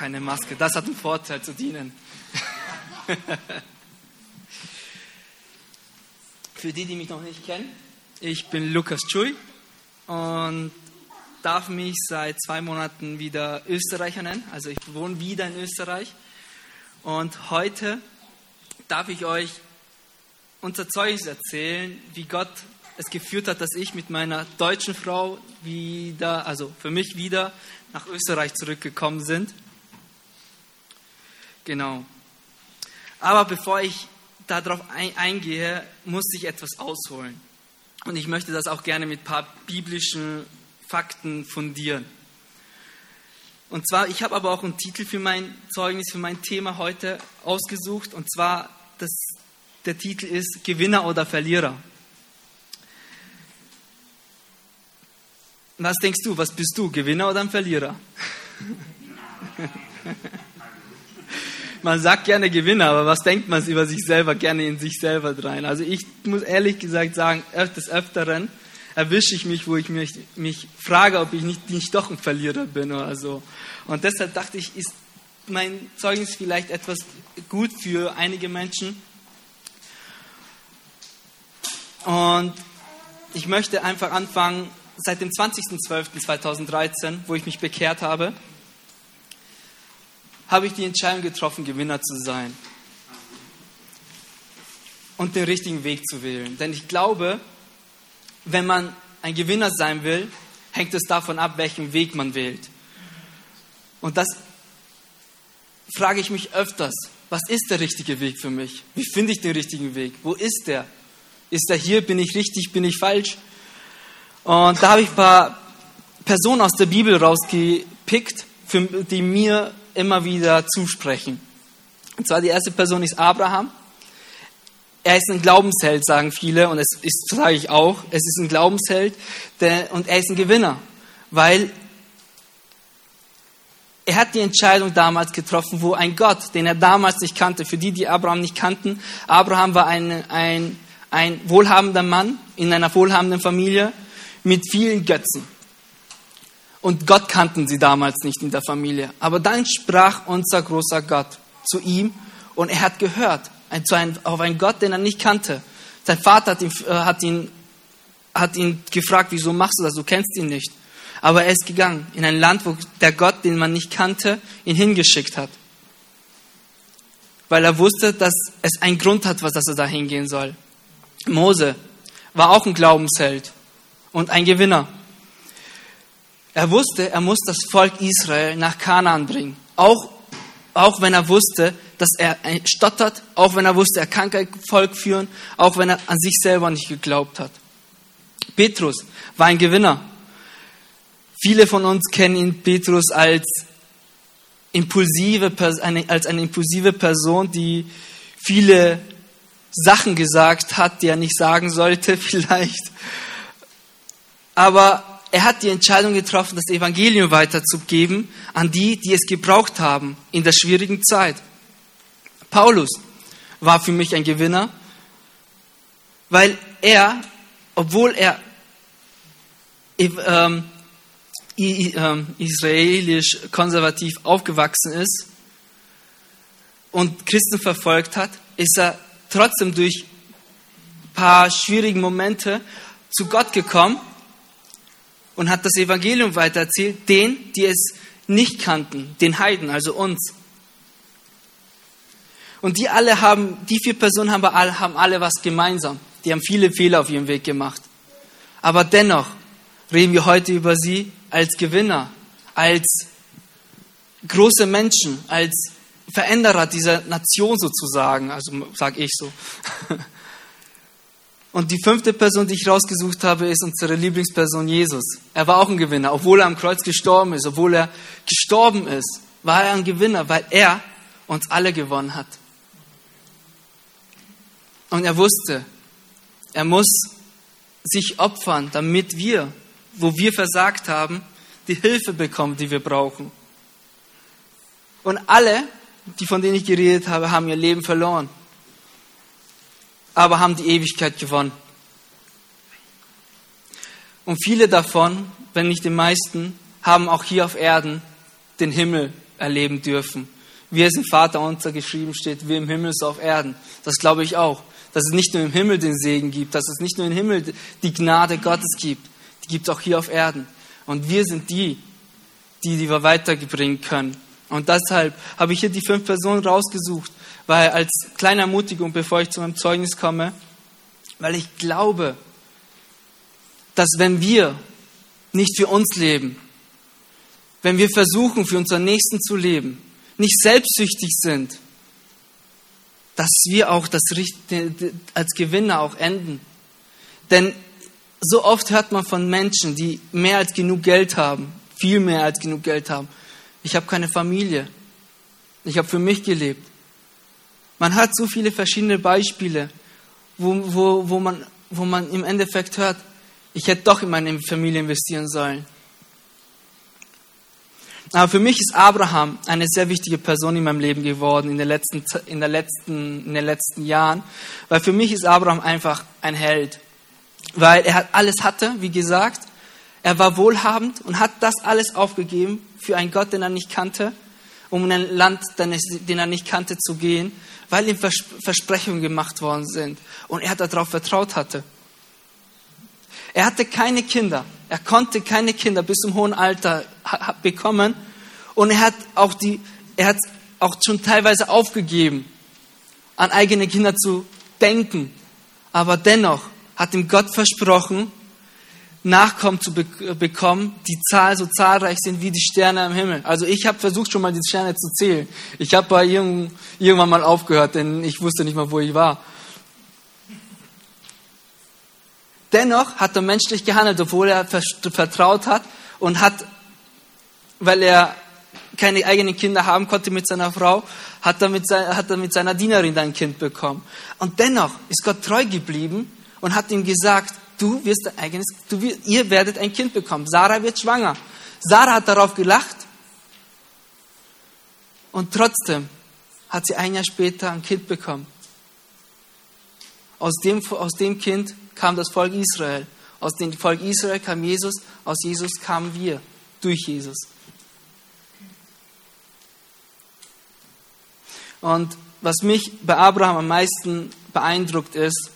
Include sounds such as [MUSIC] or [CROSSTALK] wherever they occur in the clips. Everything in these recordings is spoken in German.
keine Maske. Das hat einen Vorteil zu dienen. [LAUGHS] Für die, die mich noch nicht kennen, ich bin Lukas Chui und darf mich seit zwei Monaten wieder Österreicher nennen. Also ich wohne wieder in Österreich. Und heute darf ich euch unser Zeugnis erzählen, wie Gott es geführt hat, dass ich mit meiner deutschen Frau wieder, also für mich wieder nach Österreich zurückgekommen sind. Genau. Aber bevor ich darauf eingehe, muss ich etwas ausholen. Und ich möchte das auch gerne mit ein paar biblischen Fakten fundieren. Und zwar, ich habe aber auch einen Titel für mein Zeugnis, für mein Thema heute ausgesucht. Und zwar, das, der Titel ist Gewinner oder Verlierer. Was denkst du, was bist du, Gewinner oder ein Verlierer? [LAUGHS] man sagt gerne Gewinner, aber was denkt man über sich selber gerne in sich selber rein? Also ich muss ehrlich gesagt sagen, des Öfteren erwische ich mich, wo ich mich, mich frage, ob ich nicht, nicht doch ein Verlierer bin oder so. Und deshalb dachte ich, ist mein Zeugnis vielleicht etwas gut für einige Menschen. Und ich möchte einfach anfangen seit dem 20.12.2013, wo ich mich bekehrt habe, habe ich die Entscheidung getroffen, Gewinner zu sein und den richtigen Weg zu wählen. Denn ich glaube, wenn man ein Gewinner sein will, hängt es davon ab, welchen Weg man wählt. Und das frage ich mich öfters. Was ist der richtige Weg für mich? Wie finde ich den richtigen Weg? Wo ist der? Ist er hier? Bin ich richtig? Bin ich falsch? Und da habe ich ein paar Personen aus der Bibel rausgepickt, für, die mir immer wieder zusprechen. Und zwar die erste Person ist Abraham. Er ist ein Glaubensheld, sagen viele, und es ist, sage ich auch, es ist ein Glaubensheld der, und er ist ein Gewinner, weil er hat die Entscheidung damals getroffen, wo ein Gott, den er damals nicht kannte, für die, die Abraham nicht kannten, Abraham war ein, ein, ein wohlhabender Mann in einer wohlhabenden Familie, mit vielen Götzen. Und Gott kannten sie damals nicht in der Familie. Aber dann sprach unser großer Gott zu ihm und er hat gehört auf einen Gott, den er nicht kannte. Sein Vater hat ihn, äh, hat ihn, hat ihn gefragt, wieso machst du das? Du kennst ihn nicht. Aber er ist gegangen in ein Land, wo der Gott, den man nicht kannte, ihn hingeschickt hat. Weil er wusste, dass es einen Grund hat, was dass er da hingehen soll. Mose war auch ein Glaubensheld und ein Gewinner. Er wusste, er muss das Volk Israel nach Kanaan bringen. Auch, auch wenn er wusste, dass er stottert, auch wenn er wusste, er kann kein Volk führen, auch wenn er an sich selber nicht geglaubt hat. Petrus war ein Gewinner. Viele von uns kennen ihn Petrus als impulsive, als eine impulsive Person, die viele Sachen gesagt hat, die er nicht sagen sollte, [LAUGHS] vielleicht. Aber er hat die Entscheidung getroffen, das Evangelium weiterzugeben an die, die es gebraucht haben in der schwierigen Zeit. Paulus war für mich ein Gewinner, weil er, obwohl er ähm, ähm, israelisch konservativ aufgewachsen ist und Christen verfolgt hat, ist er trotzdem durch ein paar schwierige Momente zu Gott gekommen und hat das Evangelium weitererzählt, denen, die es nicht kannten, den Heiden, also uns. Und die alle haben, die vier Personen haben, haben alle was gemeinsam. Die haben viele Fehler auf ihrem Weg gemacht. Aber dennoch reden wir heute über sie als Gewinner, als große Menschen, als Veränderer dieser Nation sozusagen, also sage ich so. [LAUGHS] Und die fünfte Person, die ich rausgesucht habe, ist unsere Lieblingsperson Jesus. Er war auch ein Gewinner, obwohl er am Kreuz gestorben ist, obwohl er gestorben ist, war er ein Gewinner, weil er uns alle gewonnen hat. Und er wusste, er muss sich opfern, damit wir, wo wir versagt haben, die Hilfe bekommen, die wir brauchen. Und alle, die von denen ich geredet habe, haben ihr Leben verloren aber haben die Ewigkeit gewonnen. Und viele davon, wenn nicht die meisten, haben auch hier auf Erden den Himmel erleben dürfen. Wie es im Vater unser geschrieben steht, wie im Himmel so auf Erden. Das glaube ich auch. Dass es nicht nur im Himmel den Segen gibt, dass es nicht nur im Himmel die Gnade Gottes gibt, die gibt es auch hier auf Erden. Und wir sind die, die, die wir weiterbringen können. Und deshalb habe ich hier die fünf Personen rausgesucht, weil als kleine Ermutigung, bevor ich zu meinem Zeugnis komme, weil ich glaube, dass wenn wir nicht für uns leben, wenn wir versuchen, für unseren Nächsten zu leben, nicht selbstsüchtig sind, dass wir auch das, als Gewinner auch enden. Denn so oft hört man von Menschen, die mehr als genug Geld haben, viel mehr als genug Geld haben. Ich habe keine Familie. Ich habe für mich gelebt. Man hat so viele verschiedene Beispiele, wo, wo, wo, man, wo man im Endeffekt hört, ich hätte doch in meine Familie investieren sollen. Aber für mich ist Abraham eine sehr wichtige Person in meinem Leben geworden in, den letzten, in, der letzten, in den letzten Jahren, weil für mich ist Abraham einfach ein Held, weil er alles hatte, wie gesagt, er war wohlhabend und hat das alles aufgegeben für einen Gott, den er nicht kannte, um in ein Land, den er nicht kannte, zu gehen, weil ihm Versprechungen gemacht worden sind und er darauf vertraut hatte. Er hatte keine Kinder. Er konnte keine Kinder bis zum hohen Alter bekommen. Und er hat auch die, er hat auch schon teilweise aufgegeben, an eigene Kinder zu denken. Aber dennoch hat ihm Gott versprochen, Nachkommen zu bekommen, die Zahl so zahlreich sind wie die Sterne am Himmel. Also ich habe versucht schon mal die Sterne zu zählen. Ich habe bei irgendwann mal aufgehört, denn ich wusste nicht mal, wo ich war. Dennoch hat er menschlich gehandelt, obwohl er vertraut hat und hat, weil er keine eigenen Kinder haben konnte mit seiner Frau, hat er mit, seiner, hat er mit seiner Dienerin ein Kind bekommen. Und dennoch ist Gott treu geblieben und hat ihm gesagt, du wirst ein eigenes, du, ihr werdet ein Kind bekommen. Sarah wird schwanger. Sarah hat darauf gelacht und trotzdem hat sie ein Jahr später ein Kind bekommen. Aus dem, aus dem Kind kam das Volk Israel. Aus dem Volk Israel kam Jesus, aus Jesus kamen wir, durch Jesus. Und was mich bei Abraham am meisten beeindruckt ist,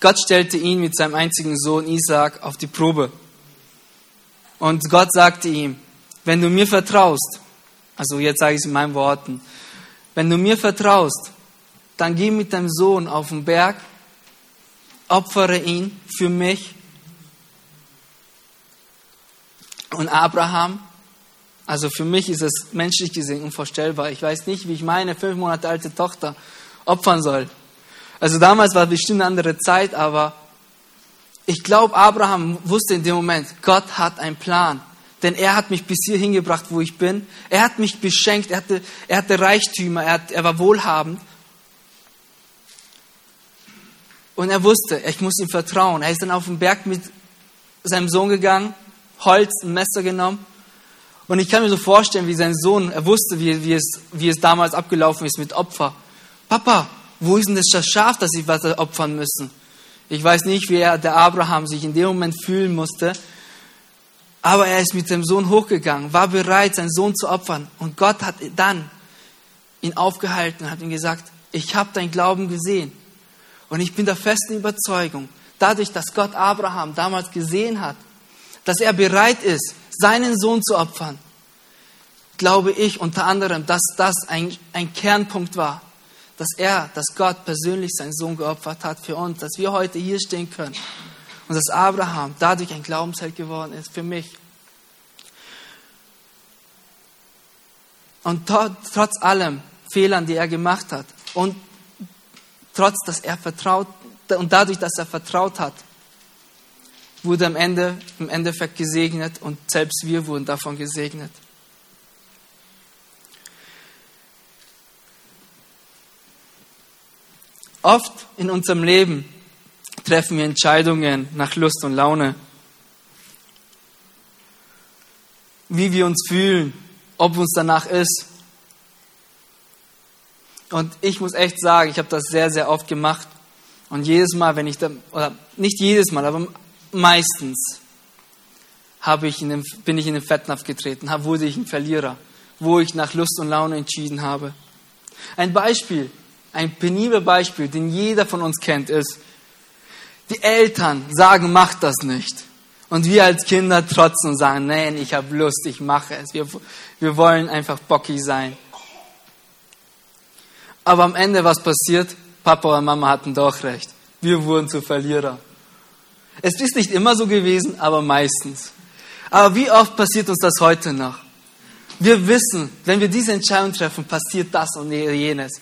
Gott stellte ihn mit seinem einzigen Sohn Isaac auf die Probe. Und Gott sagte ihm, wenn du mir vertraust, also jetzt sage ich es in meinen Worten, wenn du mir vertraust, dann geh mit deinem Sohn auf den Berg opfere ihn für mich. Und Abraham, also für mich ist es menschlich gesehen unvorstellbar. Ich weiß nicht, wie ich meine fünf Monate alte Tochter opfern soll. Also damals war bestimmt eine andere Zeit, aber ich glaube, Abraham wusste in dem Moment, Gott hat einen Plan. Denn er hat mich bis hierhin gebracht, wo ich bin. Er hat mich beschenkt, er hatte, er hatte Reichtümer, er, hat, er war wohlhabend. Und er wusste, ich muss ihm vertrauen. Er ist dann auf den Berg mit seinem Sohn gegangen, Holz, ein Messer genommen. Und ich kann mir so vorstellen, wie sein Sohn, er wusste, wie, wie, es, wie es damals abgelaufen ist mit Opfer. Papa, wo ist denn das Schaf, das ich was opfern müssen? Ich weiß nicht, wie er, der Abraham sich in dem Moment fühlen musste. Aber er ist mit dem Sohn hochgegangen, war bereit, seinen Sohn zu opfern. Und Gott hat dann ihn aufgehalten und hat ihm gesagt, ich habe dein Glauben gesehen. Und ich bin der festen Überzeugung, dadurch, dass Gott Abraham damals gesehen hat, dass er bereit ist, seinen Sohn zu opfern, glaube ich unter anderem, dass das ein, ein Kernpunkt war, dass er, dass Gott persönlich seinen Sohn geopfert hat für uns, dass wir heute hier stehen können und dass Abraham dadurch ein Glaubensheld geworden ist für mich. Und trotz allem Fehlern, die er gemacht hat und trotz dass er vertraut und dadurch, dass er vertraut hat, wurde am Ende im Endeffekt gesegnet und selbst wir wurden davon gesegnet. Oft in unserem Leben treffen wir Entscheidungen nach Lust und Laune. Wie wir uns fühlen, ob uns danach ist. Und ich muss echt sagen, ich habe das sehr, sehr oft gemacht. Und jedes Mal, wenn ich da, oder nicht jedes Mal, aber meistens habe ich in den, bin ich in den Fettnapf getreten, wurde ich ein Verlierer. wo ich nach Lust und Laune entschieden habe. Ein Beispiel, ein penibles Beispiel, den jeder von uns kennt, ist, die Eltern sagen, mach das nicht. Und wir als Kinder trotzen und sagen, nein, ich habe Lust, ich mache es. Wir, wir wollen einfach bockig sein. Aber am Ende, was passiert? Papa und Mama hatten doch recht. Wir wurden zu Verlierer. Es ist nicht immer so gewesen, aber meistens. Aber wie oft passiert uns das heute noch? Wir wissen, wenn wir diese Entscheidung treffen, passiert das und jenes.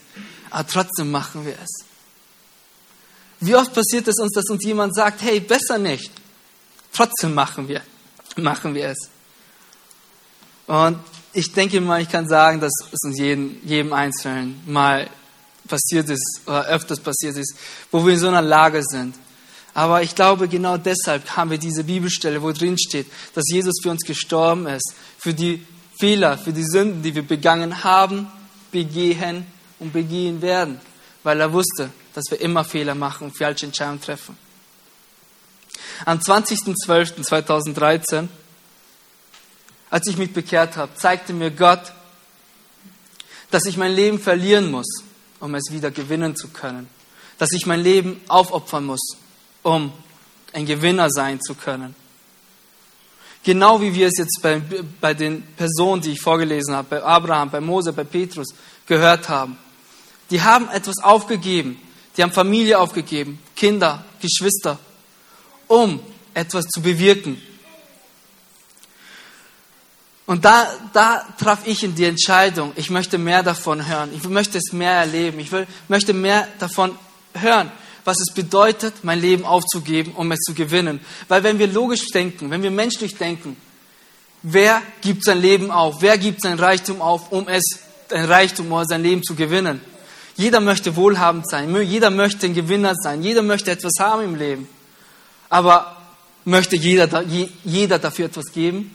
Aber trotzdem machen wir es. Wie oft passiert es uns, dass uns jemand sagt, hey, besser nicht. Trotzdem machen wir, machen wir es. Und ich denke mal, ich kann sagen, dass es uns jedem, jedem Einzelnen mal passiert ist oder öfters passiert ist, wo wir in so einer Lage sind. Aber ich glaube, genau deshalb haben wir diese Bibelstelle, wo drin steht, dass Jesus für uns gestorben ist, für die Fehler, für die Sünden, die wir begangen haben, begehen und begehen werden, weil er wusste, dass wir immer Fehler machen und falsche Entscheidungen treffen. Am 20.12.2013, als ich mich bekehrt habe, zeigte mir Gott, dass ich mein Leben verlieren muss, um es wieder gewinnen zu können. Dass ich mein Leben aufopfern muss, um ein Gewinner sein zu können. Genau wie wir es jetzt bei, bei den Personen, die ich vorgelesen habe, bei Abraham, bei Mose, bei Petrus gehört haben. Die haben etwas aufgegeben. Die haben Familie aufgegeben, Kinder, Geschwister, um etwas zu bewirken. Und da, da traf ich in die Entscheidung, ich möchte mehr davon hören, ich möchte es mehr erleben, ich will, möchte mehr davon hören, was es bedeutet, mein Leben aufzugeben, um es zu gewinnen. Weil wenn wir logisch denken, wenn wir menschlich denken, wer gibt sein Leben auf, wer gibt sein Reichtum auf, um es, ein Reichtum oder sein Leben zu gewinnen? Jeder möchte wohlhabend sein, jeder möchte ein Gewinner sein, jeder möchte etwas haben im Leben. Aber möchte jeder, jeder dafür etwas geben?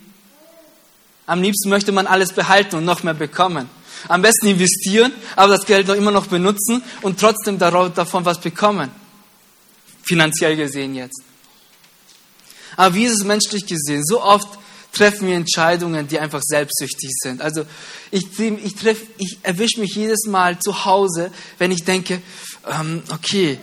Am liebsten möchte man alles behalten und noch mehr bekommen. Am besten investieren, aber das Geld noch immer noch benutzen und trotzdem davon was bekommen. Finanziell gesehen jetzt. Aber wie ist es menschlich gesehen? So oft treffen wir Entscheidungen, die einfach selbstsüchtig sind. Also ich, ich, treff, ich erwische mich jedes Mal zu Hause, wenn ich denke, ähm, okay,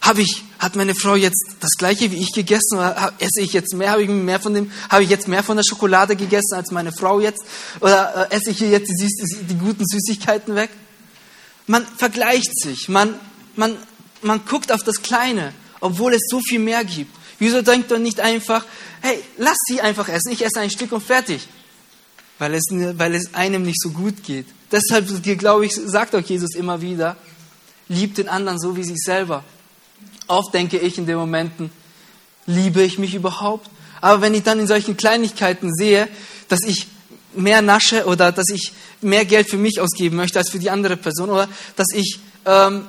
habe ich, hat meine Frau jetzt das gleiche wie ich gegessen oder esse ich jetzt mehr, habe ich mehr von dem, habe ich jetzt mehr von der Schokolade gegessen als meine Frau jetzt oder äh, esse ich hier jetzt die, die, die guten Süßigkeiten weg? Man vergleicht sich, man, man, man guckt auf das Kleine, obwohl es so viel mehr gibt. Wieso denkt man nicht einfach, hey, lass sie einfach essen, ich esse ein Stück und fertig? Weil es, weil es einem nicht so gut geht. Deshalb, glaube ich, sagt auch Jesus immer wieder, liebt den anderen so wie sich selber. Oft denke ich in den Momenten, liebe ich mich überhaupt? Aber wenn ich dann in solchen Kleinigkeiten sehe, dass ich mehr nasche oder dass ich mehr Geld für mich ausgeben möchte als für die andere Person oder dass ich ähm,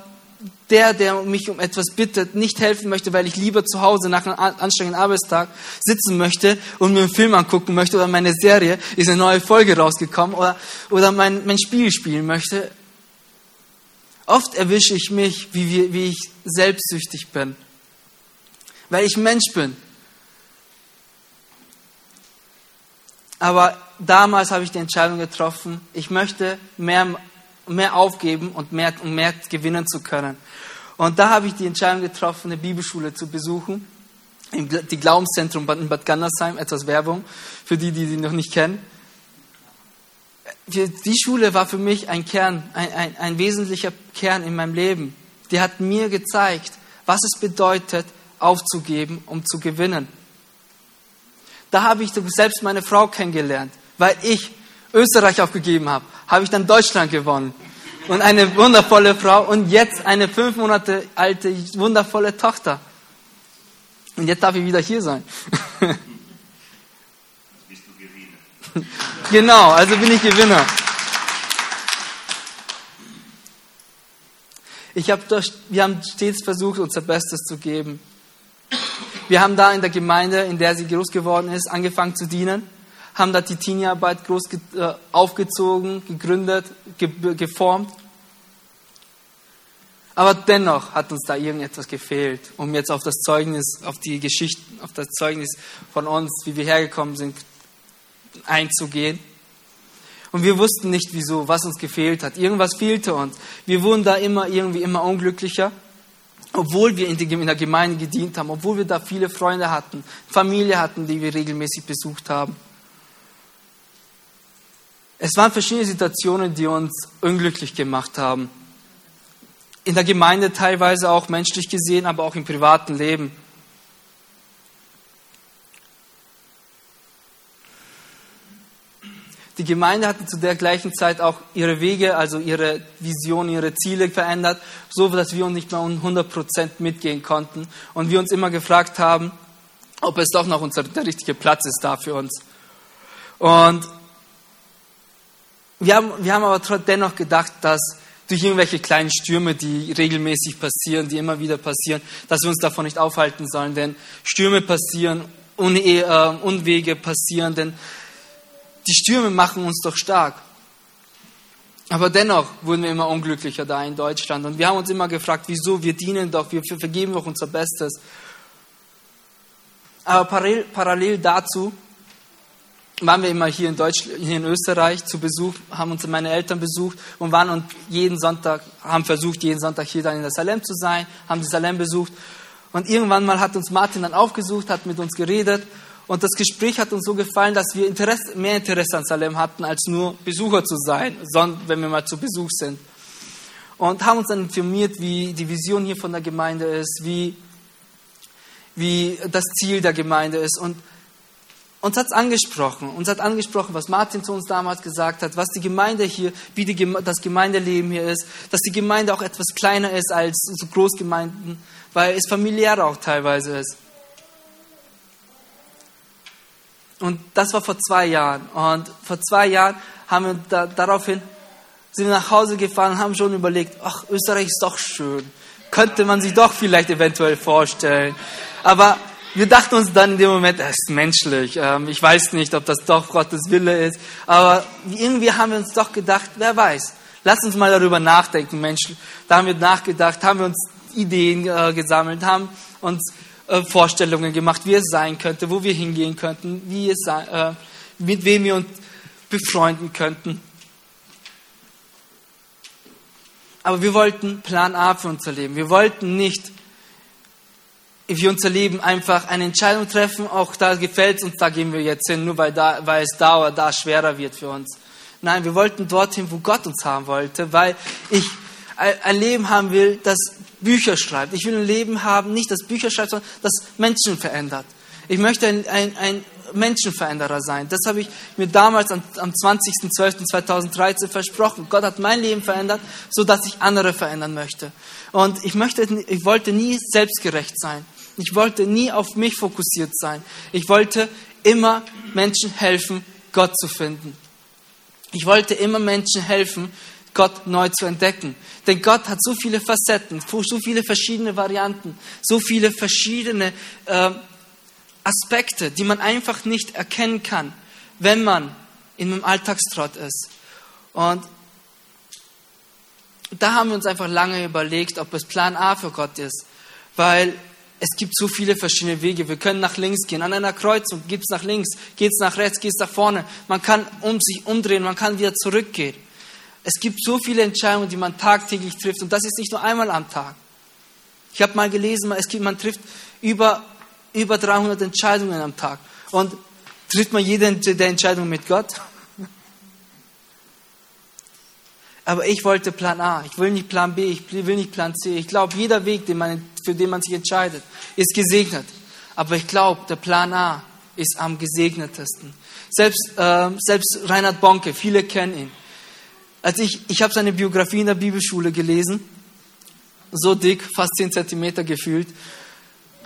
der, der mich um etwas bittet, nicht helfen möchte, weil ich lieber zu Hause nach einem anstrengenden Arbeitstag sitzen möchte und mir einen Film angucken möchte oder meine Serie ist eine neue Folge rausgekommen oder, oder mein, mein Spiel spielen möchte, Oft erwische ich mich, wie, wie ich selbstsüchtig bin, weil ich Mensch bin. Aber damals habe ich die Entscheidung getroffen, ich möchte mehr, mehr aufgeben und mehr, um mehr gewinnen zu können. Und da habe ich die Entscheidung getroffen, eine Bibelschule zu besuchen, die Glaubenszentrum in Bad Gandersheim, etwas Werbung für die, die sie noch nicht kennen die Schule war für mich ein Kern, ein, ein, ein wesentlicher Kern in meinem Leben. Die hat mir gezeigt, was es bedeutet, aufzugeben, um zu gewinnen. Da habe ich selbst meine Frau kennengelernt, weil ich Österreich aufgegeben habe, habe ich dann Deutschland gewonnen. Und eine wundervolle Frau und jetzt eine fünf Monate alte, wundervolle Tochter. Und jetzt darf ich wieder hier sein. Genau, also bin ich Gewinner. Ich hab durch, wir haben stets versucht, unser Bestes zu geben. Wir haben da in der Gemeinde, in der sie groß geworden ist, angefangen zu dienen, haben da die Teenie-Arbeit groß äh, aufgezogen, gegründet, ge geformt. Aber dennoch hat uns da irgendetwas gefehlt, um jetzt auf das Zeugnis, auf die Geschichte, auf das Zeugnis von uns, wie wir hergekommen sind, einzugehen. Und wir wussten nicht wieso, was uns gefehlt hat. Irgendwas fehlte uns. Wir wurden da immer irgendwie immer unglücklicher, obwohl wir in, der Gemeinde gedient haben, obwohl wir da viele Freunde hatten, Familie hatten, die wir regelmäßig besucht haben. Es waren verschiedene Situationen, die uns unglücklich gemacht haben. In der Gemeinde teilweise auch menschlich gesehen, aber auch im privaten Leben. Die Gemeinde hatte zu der gleichen Zeit auch ihre Wege, also ihre Vision, ihre Ziele verändert, so dass wir uns nicht mehr um 100 Prozent mitgehen konnten und wir uns immer gefragt haben, ob es doch noch unser, der richtige Platz ist da für uns. Und wir haben, wir haben aber dennoch gedacht, dass durch irgendwelche kleinen Stürme, die regelmäßig passieren, die immer wieder passieren, dass wir uns davon nicht aufhalten sollen, denn Stürme passieren, äh, Unwege passieren, denn die Stürme machen uns doch stark. Aber dennoch wurden wir immer unglücklicher da in Deutschland. Und wir haben uns immer gefragt, wieso, wir dienen doch, wir vergeben doch unser Bestes. Aber parallel, parallel dazu waren wir immer hier in Deutschland, hier in Österreich zu Besuch, haben uns meine Eltern besucht und waren und jeden Sonntag, haben versucht, jeden Sonntag hier dann in der Salem zu sein, haben die Salem besucht. Und irgendwann mal hat uns Martin dann aufgesucht, hat mit uns geredet und das Gespräch hat uns so gefallen, dass wir Interesse, mehr Interesse an Salem hatten, als nur Besucher zu sein, wenn wir mal zu Besuch sind. Und haben uns dann informiert, wie die Vision hier von der Gemeinde ist, wie, wie das Ziel der Gemeinde ist. Und uns hat es angesprochen. Uns hat angesprochen, was Martin zu uns damals gesagt hat, was die Gemeinde hier, wie die, das Gemeindeleben hier ist, dass die Gemeinde auch etwas kleiner ist als so Großgemeinden, weil es familiär auch teilweise ist. Und das war vor zwei Jahren. Und vor zwei Jahren haben wir da, daraufhin sind wir nach Hause gefahren und haben schon überlegt, ach, Österreich ist doch schön. Könnte man sich doch vielleicht eventuell vorstellen. Aber wir dachten uns dann in dem Moment, es ist menschlich. Ähm, ich weiß nicht, ob das doch Gottes Wille ist. Aber irgendwie haben wir uns doch gedacht, wer weiß. Lass uns mal darüber nachdenken, Mensch. Da haben wir nachgedacht, haben wir uns Ideen äh, gesammelt, haben uns äh, Vorstellungen gemacht, wie es sein könnte, wo wir hingehen könnten, wie es sein, äh, mit wem wir uns befreunden könnten. Aber wir wollten Plan A für unser Leben. Wir wollten nicht für unser Leben einfach eine Entscheidung treffen, auch da gefällt es uns, da gehen wir jetzt hin, nur weil, da, weil es da oder da schwerer wird für uns. Nein, wir wollten dorthin, wo Gott uns haben wollte, weil ich ein Leben haben will, das Bücher schreibt. Ich will ein Leben haben, nicht das Bücher schreibt, sondern das Menschen verändert. Ich möchte ein, ein, ein Menschenveränderer sein. Das habe ich mir damals am, am 20.12.2013 versprochen. Gott hat mein Leben verändert, so dass ich andere verändern möchte. Und ich möchte, ich wollte nie selbstgerecht sein. Ich wollte nie auf mich fokussiert sein. Ich wollte immer Menschen helfen, Gott zu finden. Ich wollte immer Menschen helfen, Gott neu zu entdecken. Denn Gott hat so viele Facetten, so viele verschiedene Varianten, so viele verschiedene äh, Aspekte, die man einfach nicht erkennen kann, wenn man in einem Alltagstrott ist. Und da haben wir uns einfach lange überlegt, ob es Plan A für Gott ist, weil es gibt so viele verschiedene Wege. Wir können nach links gehen. An einer Kreuzung gibt es nach links, geht es nach rechts, geht es nach vorne. Man kann um sich umdrehen, man kann wieder zurückgehen. Es gibt so viele Entscheidungen, die man tagtäglich trifft und das ist nicht nur einmal am Tag. Ich habe mal gelesen, es gibt, man trifft über, über 300 Entscheidungen am Tag und trifft man jede der Entscheidungen mit Gott? Aber ich wollte Plan A, ich will nicht Plan B, ich will nicht Plan C. Ich glaube, jeder Weg, den man, für den man sich entscheidet, ist gesegnet. Aber ich glaube, der Plan A ist am gesegnetesten. Selbst, äh, selbst Reinhard Bonke, viele kennen ihn als ich, ich habe seine Biografie in der Bibelschule gelesen, so dick, fast 10 Zentimeter gefühlt.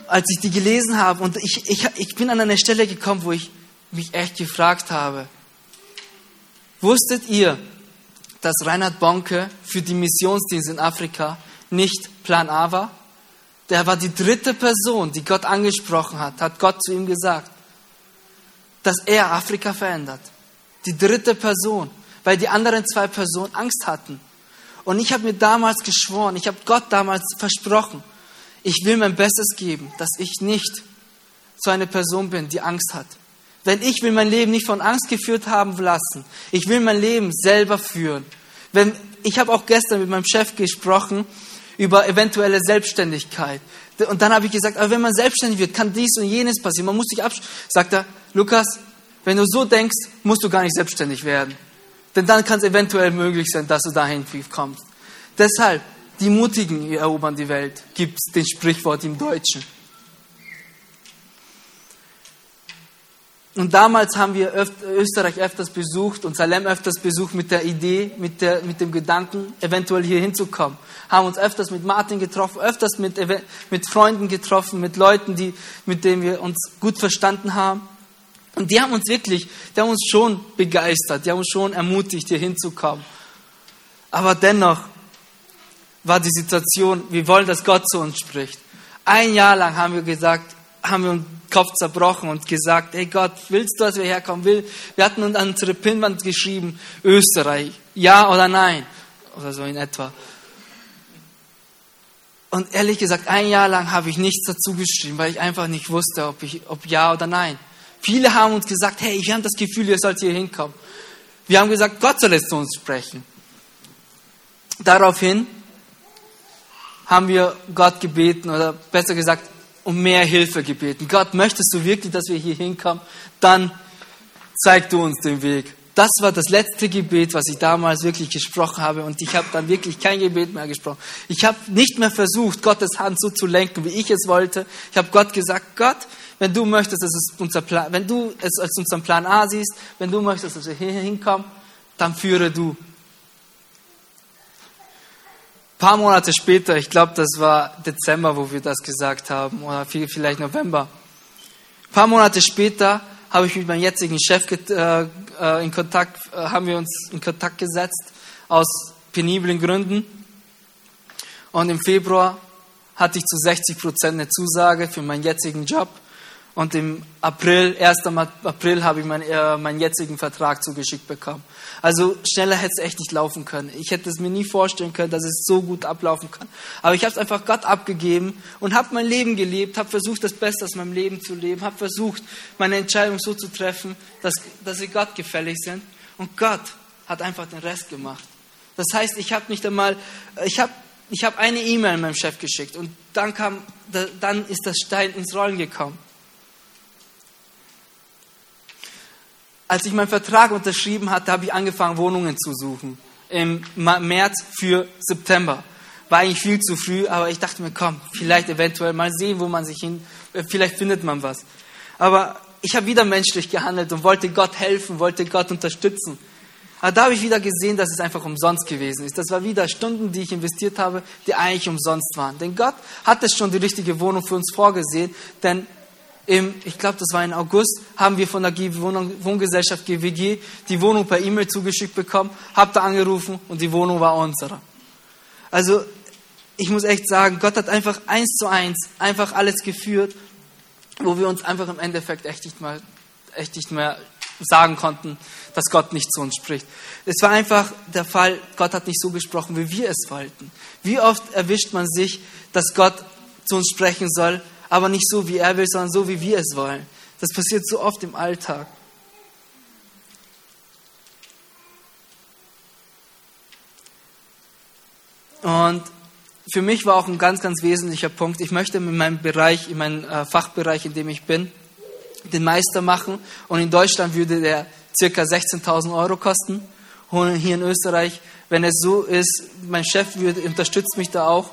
Als ich die gelesen habe und ich, ich, ich bin an eine Stelle gekommen, wo ich mich echt gefragt habe, wusstet ihr, dass Reinhard Bonke für die Missionsdienste in Afrika nicht Plan A war? Der war die dritte Person, die Gott angesprochen hat, hat Gott zu ihm gesagt, dass er Afrika verändert. Die dritte Person weil die anderen zwei Personen Angst hatten. Und ich habe mir damals geschworen, ich habe Gott damals versprochen, ich will mein Bestes geben, dass ich nicht so eine Person bin, die Angst hat. Denn ich will mein Leben nicht von Angst geführt haben lassen. Ich will mein Leben selber führen. Wenn, ich habe auch gestern mit meinem Chef gesprochen über eventuelle Selbstständigkeit. Und dann habe ich gesagt, aber wenn man selbstständig wird, kann dies und jenes passieren. Man muss sich absch... Sagt er, Lukas, wenn du so denkst, musst du gar nicht selbstständig werden. Denn dann kann es eventuell möglich sein, dass du dahin kommst. Deshalb, die Mutigen erobern die Welt, gibt es den Sprichwort im Deutschen. Und damals haben wir Österreich öfters besucht und Salem öfters besucht mit der Idee, mit, der, mit dem Gedanken, eventuell hier hinzukommen. Haben uns öfters mit Martin getroffen, öfters mit, mit Freunden getroffen, mit Leuten, die, mit denen wir uns gut verstanden haben. Und die haben uns wirklich, die haben uns schon begeistert, die haben uns schon ermutigt, hier hinzukommen. Aber dennoch war die Situation, wir wollen, dass Gott zu uns spricht. Ein Jahr lang haben wir gesagt, haben wir uns Kopf zerbrochen und gesagt, hey Gott, willst du, dass wir herkommen? Will? Wir hatten uns an unsere Pinnwand geschrieben, Österreich, ja oder nein? Oder so in etwa. Und ehrlich gesagt, ein Jahr lang habe ich nichts dazu geschrieben, weil ich einfach nicht wusste, ob, ich, ob ja oder nein. Viele haben uns gesagt, hey, wir haben das Gefühl, ihr sollt hier hinkommen. Wir haben gesagt, Gott soll jetzt zu uns sprechen. Daraufhin haben wir Gott gebeten, oder besser gesagt, um mehr Hilfe gebeten. Gott, möchtest du wirklich, dass wir hier hinkommen? Dann zeig du uns den Weg. Das war das letzte Gebet, was ich damals wirklich gesprochen habe. Und ich habe dann wirklich kein Gebet mehr gesprochen. Ich habe nicht mehr versucht, Gottes Hand so zu lenken, wie ich es wollte. Ich habe Gott gesagt, Gott, wenn du möchtest, dass es unser Plan, wenn du es als unseren Plan A siehst, wenn du möchtest, dass wir hier hinkommen, dann führe du paar Monate später, ich glaube, das war Dezember, wo wir das gesagt haben, oder vielleicht November. Ein paar Monate später habe ich mit meinem jetzigen Chef äh, äh, in Kontakt, äh, haben wir uns in Kontakt gesetzt aus peniblen Gründen. Und im Februar hatte ich zu 60 Prozent eine Zusage für meinen jetzigen Job. Und im April, 1. April, habe ich meinen, äh, meinen jetzigen Vertrag zugeschickt bekommen. Also schneller hätte es echt nicht laufen können. Ich hätte es mir nie vorstellen können, dass es so gut ablaufen kann. Aber ich habe es einfach Gott abgegeben und habe mein Leben gelebt, habe versucht, das Beste aus meinem Leben zu leben, habe versucht, meine Entscheidung so zu treffen, dass, dass sie Gott gefällig sind. Und Gott hat einfach den Rest gemacht. Das heißt, ich habe nicht einmal, ich habe ich hab eine E-Mail meinem Chef geschickt und dann, kam, dann ist das Stein ins Rollen gekommen. Als ich meinen Vertrag unterschrieben hatte, habe ich angefangen, Wohnungen zu suchen. Im März für September. War eigentlich viel zu früh, aber ich dachte mir, komm, vielleicht eventuell mal sehen, wo man sich hin, äh, vielleicht findet man was. Aber ich habe wieder menschlich gehandelt und wollte Gott helfen, wollte Gott unterstützen. Aber da habe ich wieder gesehen, dass es einfach umsonst gewesen ist. Das war wieder Stunden, die ich investiert habe, die eigentlich umsonst waren. Denn Gott hat es schon die richtige Wohnung für uns vorgesehen, denn im, ich glaube, das war im August, haben wir von der Wohngesellschaft GWG die Wohnung per E-Mail zugeschickt bekommen, habt da angerufen und die Wohnung war unsere. Also, ich muss echt sagen, Gott hat einfach eins zu eins einfach alles geführt, wo wir uns einfach im Endeffekt echt nicht mehr, echt nicht mehr sagen konnten, dass Gott nicht zu uns spricht. Es war einfach der Fall, Gott hat nicht so gesprochen, wie wir es wollten. Wie oft erwischt man sich, dass Gott zu uns sprechen soll, aber nicht so, wie er will, sondern so, wie wir es wollen. Das passiert so oft im Alltag. Und für mich war auch ein ganz, ganz wesentlicher Punkt, ich möchte in meinem Bereich, in meinem äh, Fachbereich, in dem ich bin, den Meister machen. Und in Deutschland würde der circa 16.000 Euro kosten. Und hier in Österreich, wenn es so ist, mein Chef würde, unterstützt mich da auch,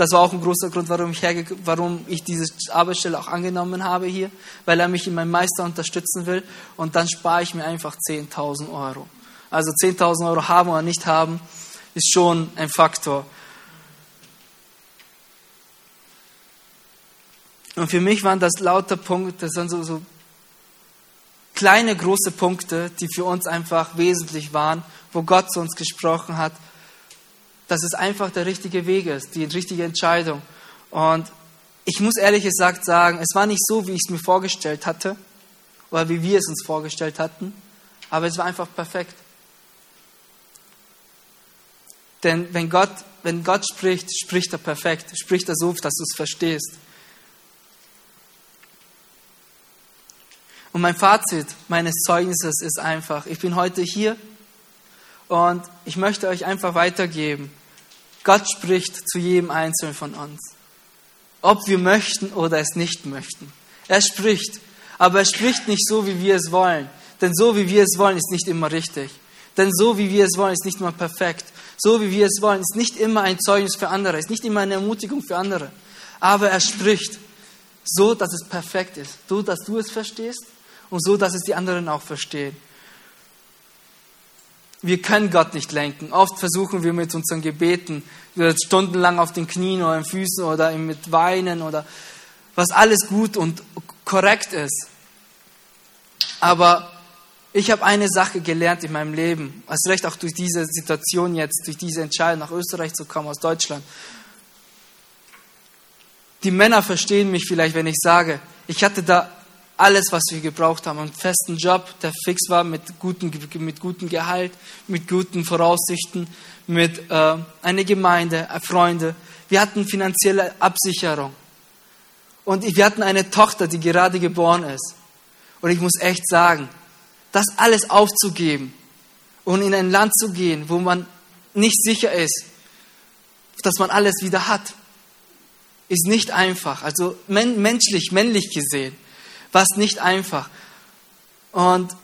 das war auch ein großer Grund, warum ich, warum ich diese Arbeitsstelle auch angenommen habe hier, weil er mich in meinem Meister unterstützen will. Und dann spare ich mir einfach 10.000 Euro. Also 10.000 Euro haben oder nicht haben, ist schon ein Faktor. Und für mich waren das lauter Punkte, das sind so, so kleine, große Punkte, die für uns einfach wesentlich waren, wo Gott zu uns gesprochen hat dass es einfach der richtige Weg ist, die richtige Entscheidung. Und ich muss ehrlich gesagt sagen, es war nicht so, wie ich es mir vorgestellt hatte oder wie wir es uns vorgestellt hatten, aber es war einfach perfekt. Denn wenn Gott, wenn Gott spricht, spricht er perfekt, spricht er so, dass du es verstehst. Und mein Fazit meines Zeugnisses ist einfach, ich bin heute hier und ich möchte euch einfach weitergeben. Gott spricht zu jedem Einzelnen von uns. Ob wir möchten oder es nicht möchten. Er spricht. Aber er spricht nicht so, wie wir es wollen. Denn so, wie wir es wollen, ist nicht immer richtig. Denn so, wie wir es wollen, ist nicht immer perfekt. So, wie wir es wollen, ist nicht immer ein Zeugnis für andere, ist nicht immer eine Ermutigung für andere. Aber er spricht so, dass es perfekt ist. So, dass du es verstehst und so, dass es die anderen auch verstehen. Wir können Gott nicht lenken. Oft versuchen wir mit unseren Gebeten stundenlang auf den Knien oder den Füßen oder mit Weinen oder was alles gut und korrekt ist. Aber ich habe eine Sache gelernt in meinem Leben, als recht auch durch diese Situation jetzt, durch diese Entscheidung nach Österreich zu kommen aus Deutschland. Die Männer verstehen mich vielleicht, wenn ich sage, ich hatte da alles, was wir gebraucht haben. Einen festen Job, der fix war, mit gutem mit guten Gehalt, mit guten Voraussichten, mit äh, einer Gemeinde, äh, Freunde. Wir hatten finanzielle Absicherung. Und wir hatten eine Tochter, die gerade geboren ist. Und ich muss echt sagen, das alles aufzugeben und in ein Land zu gehen, wo man nicht sicher ist, dass man alles wieder hat, ist nicht einfach. Also menschlich, männlich gesehen war es nicht einfach. Und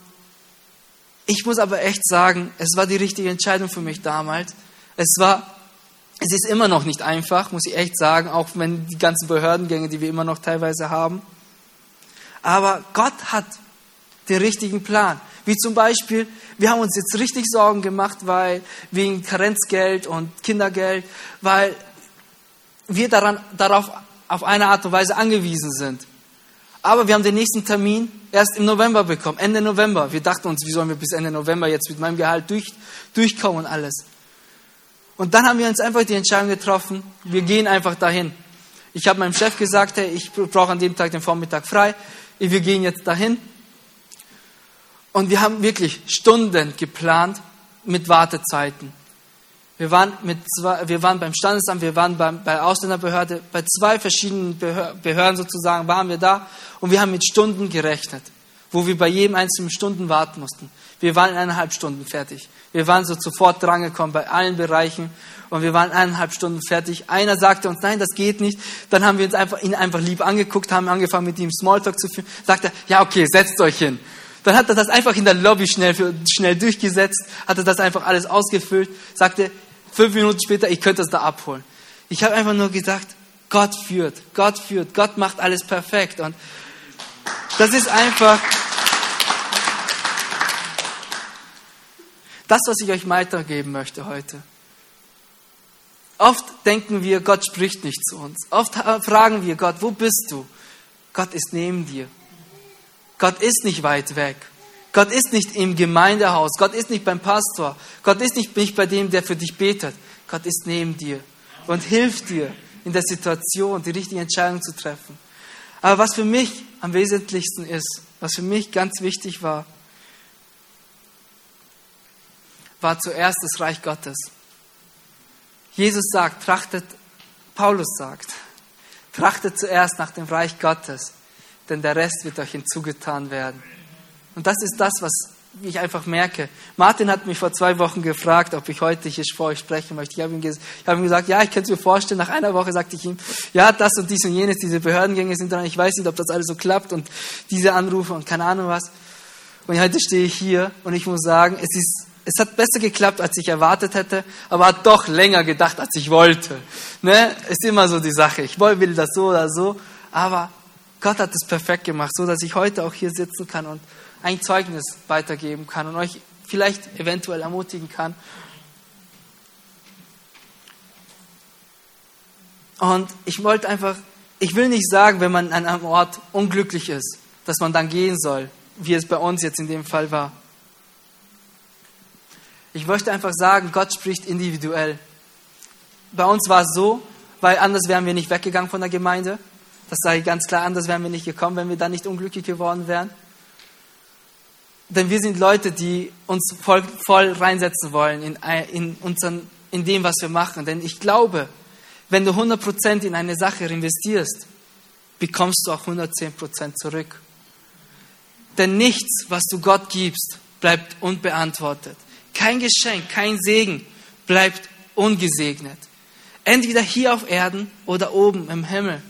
ich muss aber echt sagen, es war die richtige Entscheidung für mich damals. Es war, es ist immer noch nicht einfach, muss ich echt sagen, auch wenn die ganzen Behördengänge, die wir immer noch teilweise haben. Aber Gott hat den richtigen Plan. Wie zum Beispiel, wir haben uns jetzt richtig Sorgen gemacht, weil wegen Karenzgeld und Kindergeld, weil wir daran, darauf auf eine Art und Weise angewiesen sind. Aber wir haben den nächsten Termin erst im November bekommen, Ende November. Wir dachten uns, wie sollen wir bis Ende November jetzt mit meinem Gehalt durch, durchkommen und alles. Und dann haben wir uns einfach die Entscheidung getroffen, wir gehen einfach dahin. Ich habe meinem Chef gesagt, hey, ich brauche an dem Tag den Vormittag frei, wir gehen jetzt dahin. Und wir haben wirklich Stunden geplant mit Wartezeiten. Wir waren, mit zwei, wir waren beim Standesamt, wir waren beim, bei Ausländerbehörde, bei zwei verschiedenen Behörden sozusagen waren wir da und wir haben mit Stunden gerechnet, wo wir bei jedem einzelnen Stunden warten mussten. Wir waren eineinhalb Stunden fertig. Wir waren so sofort drangekommen bei allen Bereichen und wir waren eineinhalb Stunden fertig. Einer sagte uns, nein, das geht nicht. Dann haben wir uns einfach, ihn einfach lieb angeguckt, haben angefangen mit ihm Smalltalk zu führen. Sagte, ja, okay, setzt euch hin. Dann hat er das einfach in der Lobby schnell, schnell durchgesetzt, hat er das einfach alles ausgefüllt, sagte, fünf Minuten später, ich könnte das da abholen. Ich habe einfach nur gesagt, Gott führt, Gott führt, Gott macht alles perfekt. Und das ist einfach das, was ich euch weitergeben möchte heute. Oft denken wir, Gott spricht nicht zu uns. Oft fragen wir Gott, wo bist du? Gott ist neben dir. Gott ist nicht weit weg. Gott ist nicht im Gemeindehaus. Gott ist nicht beim Pastor. Gott ist nicht, bei dem, der für dich betet. Gott ist neben dir und hilft dir in der Situation, die richtige Entscheidung zu treffen. Aber was für mich am wesentlichsten ist, was für mich ganz wichtig war, war zuerst das Reich Gottes. Jesus sagt, trachtet, Paulus sagt, trachtet zuerst nach dem Reich Gottes, denn der Rest wird euch hinzugetan werden. Und das ist das, was ich einfach merke. Martin hat mich vor zwei Wochen gefragt, ob ich heute hier vor euch sprechen möchte. Ich habe ihm, hab ihm gesagt, ja, ich könnte es mir vorstellen. Nach einer Woche sagte ich ihm, ja, das und dies und jenes, diese Behördengänge sind dran. Ich weiß nicht, ob das alles so klappt und diese Anrufe und keine Ahnung was. Und heute stehe ich hier und ich muss sagen, es ist, es hat besser geklappt, als ich erwartet hätte, aber hat doch länger gedacht, als ich wollte. Ne? Ist immer so die Sache. Ich will das so oder so, aber Gott hat es perfekt gemacht, so dass ich heute auch hier sitzen kann und ein Zeugnis weitergeben kann und euch vielleicht eventuell ermutigen kann. Und ich wollte einfach, ich will nicht sagen, wenn man an einem Ort unglücklich ist, dass man dann gehen soll, wie es bei uns jetzt in dem Fall war. Ich möchte einfach sagen, Gott spricht individuell. Bei uns war es so, weil anders wären wir nicht weggegangen von der Gemeinde. Das sage ich ganz klar, anders wären wir nicht gekommen, wenn wir dann nicht unglücklich geworden wären. Denn wir sind Leute, die uns voll, voll reinsetzen wollen in, in, unseren, in dem, was wir machen. Denn ich glaube, wenn du 100% in eine Sache investierst, bekommst du auch 110% zurück. Denn nichts, was du Gott gibst, bleibt unbeantwortet. Kein Geschenk, kein Segen bleibt ungesegnet. Entweder hier auf Erden oder oben im Himmel.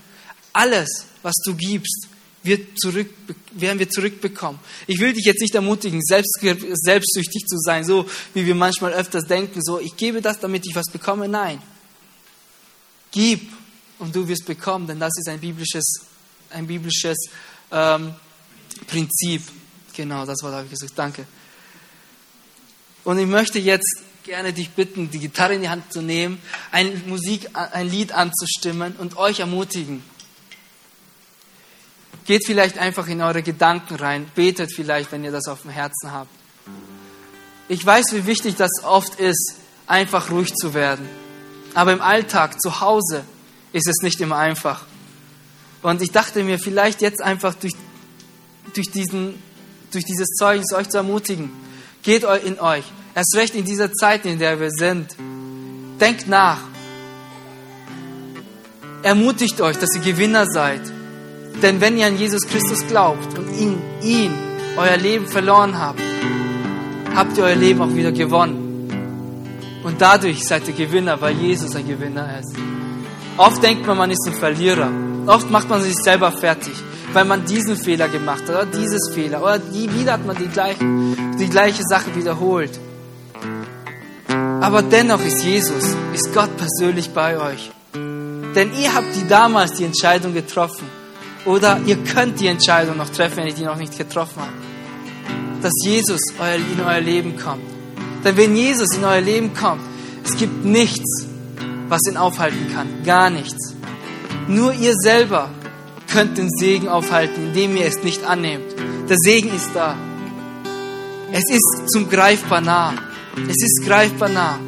Alles, was du gibst, wird zurück, werden wir zurückbekommen. Ich will dich jetzt nicht ermutigen, selbst, selbstsüchtig zu sein, so wie wir manchmal öfters denken, so ich gebe das, damit ich was bekomme. Nein. Gib und du wirst bekommen, denn das ist ein biblisches, ein biblisches ähm, Prinzip. Genau, das Wort habe ich gesagt. Danke. Und ich möchte jetzt gerne dich bitten, die Gitarre in die Hand zu nehmen, ein Musik, ein Lied anzustimmen und euch ermutigen. Geht vielleicht einfach in eure Gedanken rein, betet vielleicht, wenn ihr das auf dem Herzen habt. Ich weiß, wie wichtig das oft ist, einfach ruhig zu werden. Aber im Alltag, zu Hause, ist es nicht immer einfach. Und ich dachte mir, vielleicht jetzt einfach durch, durch, diesen, durch dieses Zeugnis euch zu ermutigen, geht in euch. Erst recht in dieser Zeit, in der wir sind. Denkt nach. Ermutigt euch, dass ihr Gewinner seid. Denn wenn ihr an Jesus Christus glaubt und ihn, ihn, euer Leben verloren habt, habt ihr euer Leben auch wieder gewonnen. Und dadurch seid ihr Gewinner, weil Jesus ein Gewinner ist. Oft denkt man, man ist ein Verlierer. Oft macht man sich selber fertig, weil man diesen Fehler gemacht hat oder dieses Fehler oder die, wieder hat man die gleiche, die gleiche Sache wiederholt. Aber dennoch ist Jesus, ist Gott persönlich bei euch. Denn ihr habt die damals die Entscheidung getroffen. Oder ihr könnt die Entscheidung noch treffen, wenn ihr die noch nicht getroffen habt. Dass Jesus in euer Leben kommt. Denn wenn Jesus in euer Leben kommt, es gibt nichts, was ihn aufhalten kann. Gar nichts. Nur ihr selber könnt den Segen aufhalten, indem ihr es nicht annehmt. Der Segen ist da. Es ist zum greifbar nah. Es ist greifbar nah.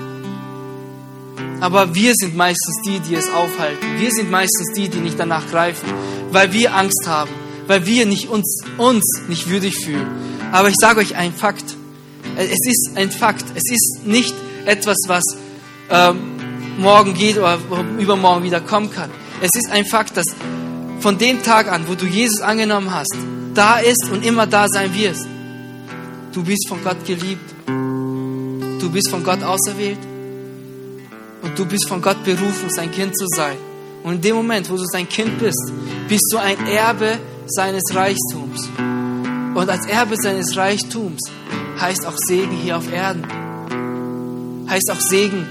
Aber wir sind meistens die, die es aufhalten. Wir sind meistens die, die nicht danach greifen weil wir Angst haben, weil wir nicht uns, uns nicht würdig fühlen. Aber ich sage euch ein Fakt. Es ist ein Fakt. Es ist nicht etwas, was ähm, morgen geht oder übermorgen wieder kommen kann. Es ist ein Fakt, dass von dem Tag an, wo du Jesus angenommen hast, da ist und immer da sein wirst. Du bist von Gott geliebt. Du bist von Gott auserwählt. Und du bist von Gott berufen, sein Kind zu sein. Und in dem Moment, wo du sein Kind bist, bist du ein Erbe seines Reichtums. Und als Erbe seines Reichtums heißt auch Segen hier auf Erden. Heißt auch Segen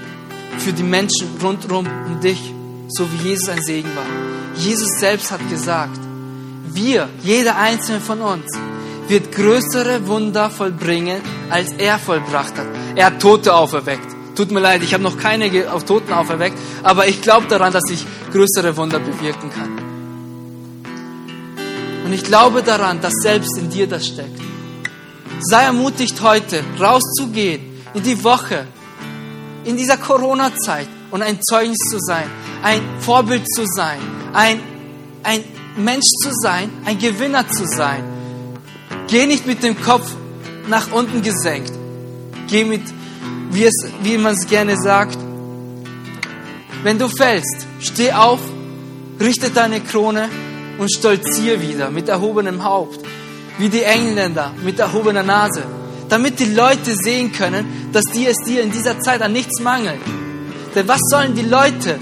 für die Menschen rundherum um dich, so wie Jesus ein Segen war. Jesus selbst hat gesagt, wir, jeder einzelne von uns, wird größere Wunder vollbringen, als er vollbracht hat. Er hat Tote auferweckt. Tut mir leid, ich habe noch keine Toten auferweckt, aber ich glaube daran, dass ich größere Wunder bewirken kann. Und ich glaube daran, dass selbst in dir das steckt. Sei ermutigt heute, rauszugehen in die Woche, in dieser Corona-Zeit und ein Zeugnis zu sein, ein Vorbild zu sein, ein, ein Mensch zu sein, ein Gewinner zu sein. Geh nicht mit dem Kopf nach unten gesenkt. Geh mit wie, es, wie man es gerne sagt. Wenn du fällst, steh auf, richte deine Krone und stolzier wieder mit erhobenem Haupt, wie die Engländer mit erhobener Nase, damit die Leute sehen können, dass dir es dir in dieser Zeit an nichts mangelt. Denn was sollen die Leute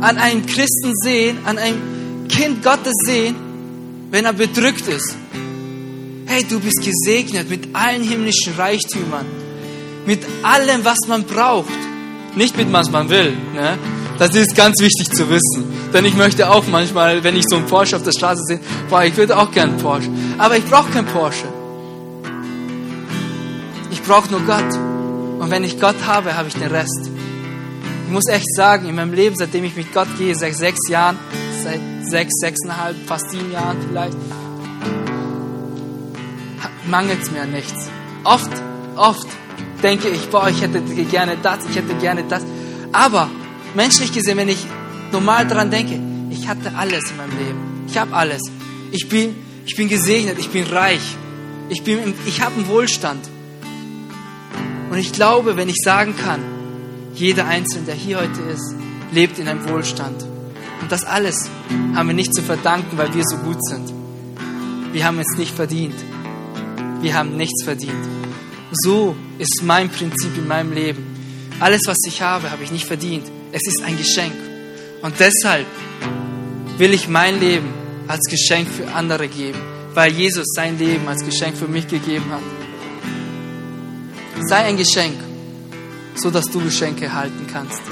an einem Christen sehen, an einem Kind Gottes sehen, wenn er bedrückt ist? Hey, du bist gesegnet mit allen himmlischen Reichtümern mit allem, was man braucht. Nicht mit was man will. Ne? Das ist ganz wichtig zu wissen. Denn ich möchte auch manchmal, wenn ich so einen Porsche auf der Straße sehe, boah, ich würde auch gerne einen Porsche. Aber ich brauche keinen Porsche. Ich brauche nur Gott. Und wenn ich Gott habe, habe ich den Rest. Ich muss echt sagen, in meinem Leben, seitdem ich mit Gott gehe, seit sechs Jahren, seit sechs, sechseinhalb, fast sieben Jahren vielleicht, mangelt es mir an nichts. Oft, oft denke ich, boah, ich hätte gerne das, ich hätte gerne das. Aber menschlich gesehen, wenn ich normal daran denke, ich hatte alles in meinem Leben. Ich habe alles. Ich bin, ich bin gesegnet, ich bin reich. Ich, bin, ich habe einen Wohlstand. Und ich glaube, wenn ich sagen kann, jeder Einzelne, der hier heute ist, lebt in einem Wohlstand. Und das alles haben wir nicht zu verdanken, weil wir so gut sind. Wir haben es nicht verdient. wir haben nichts verdient. So ist mein Prinzip in meinem Leben. Alles, was ich habe, habe ich nicht verdient. Es ist ein Geschenk. Und deshalb will ich mein Leben als Geschenk für andere geben, weil Jesus sein Leben als Geschenk für mich gegeben hat. Sei ein Geschenk, so dass du Geschenke erhalten kannst.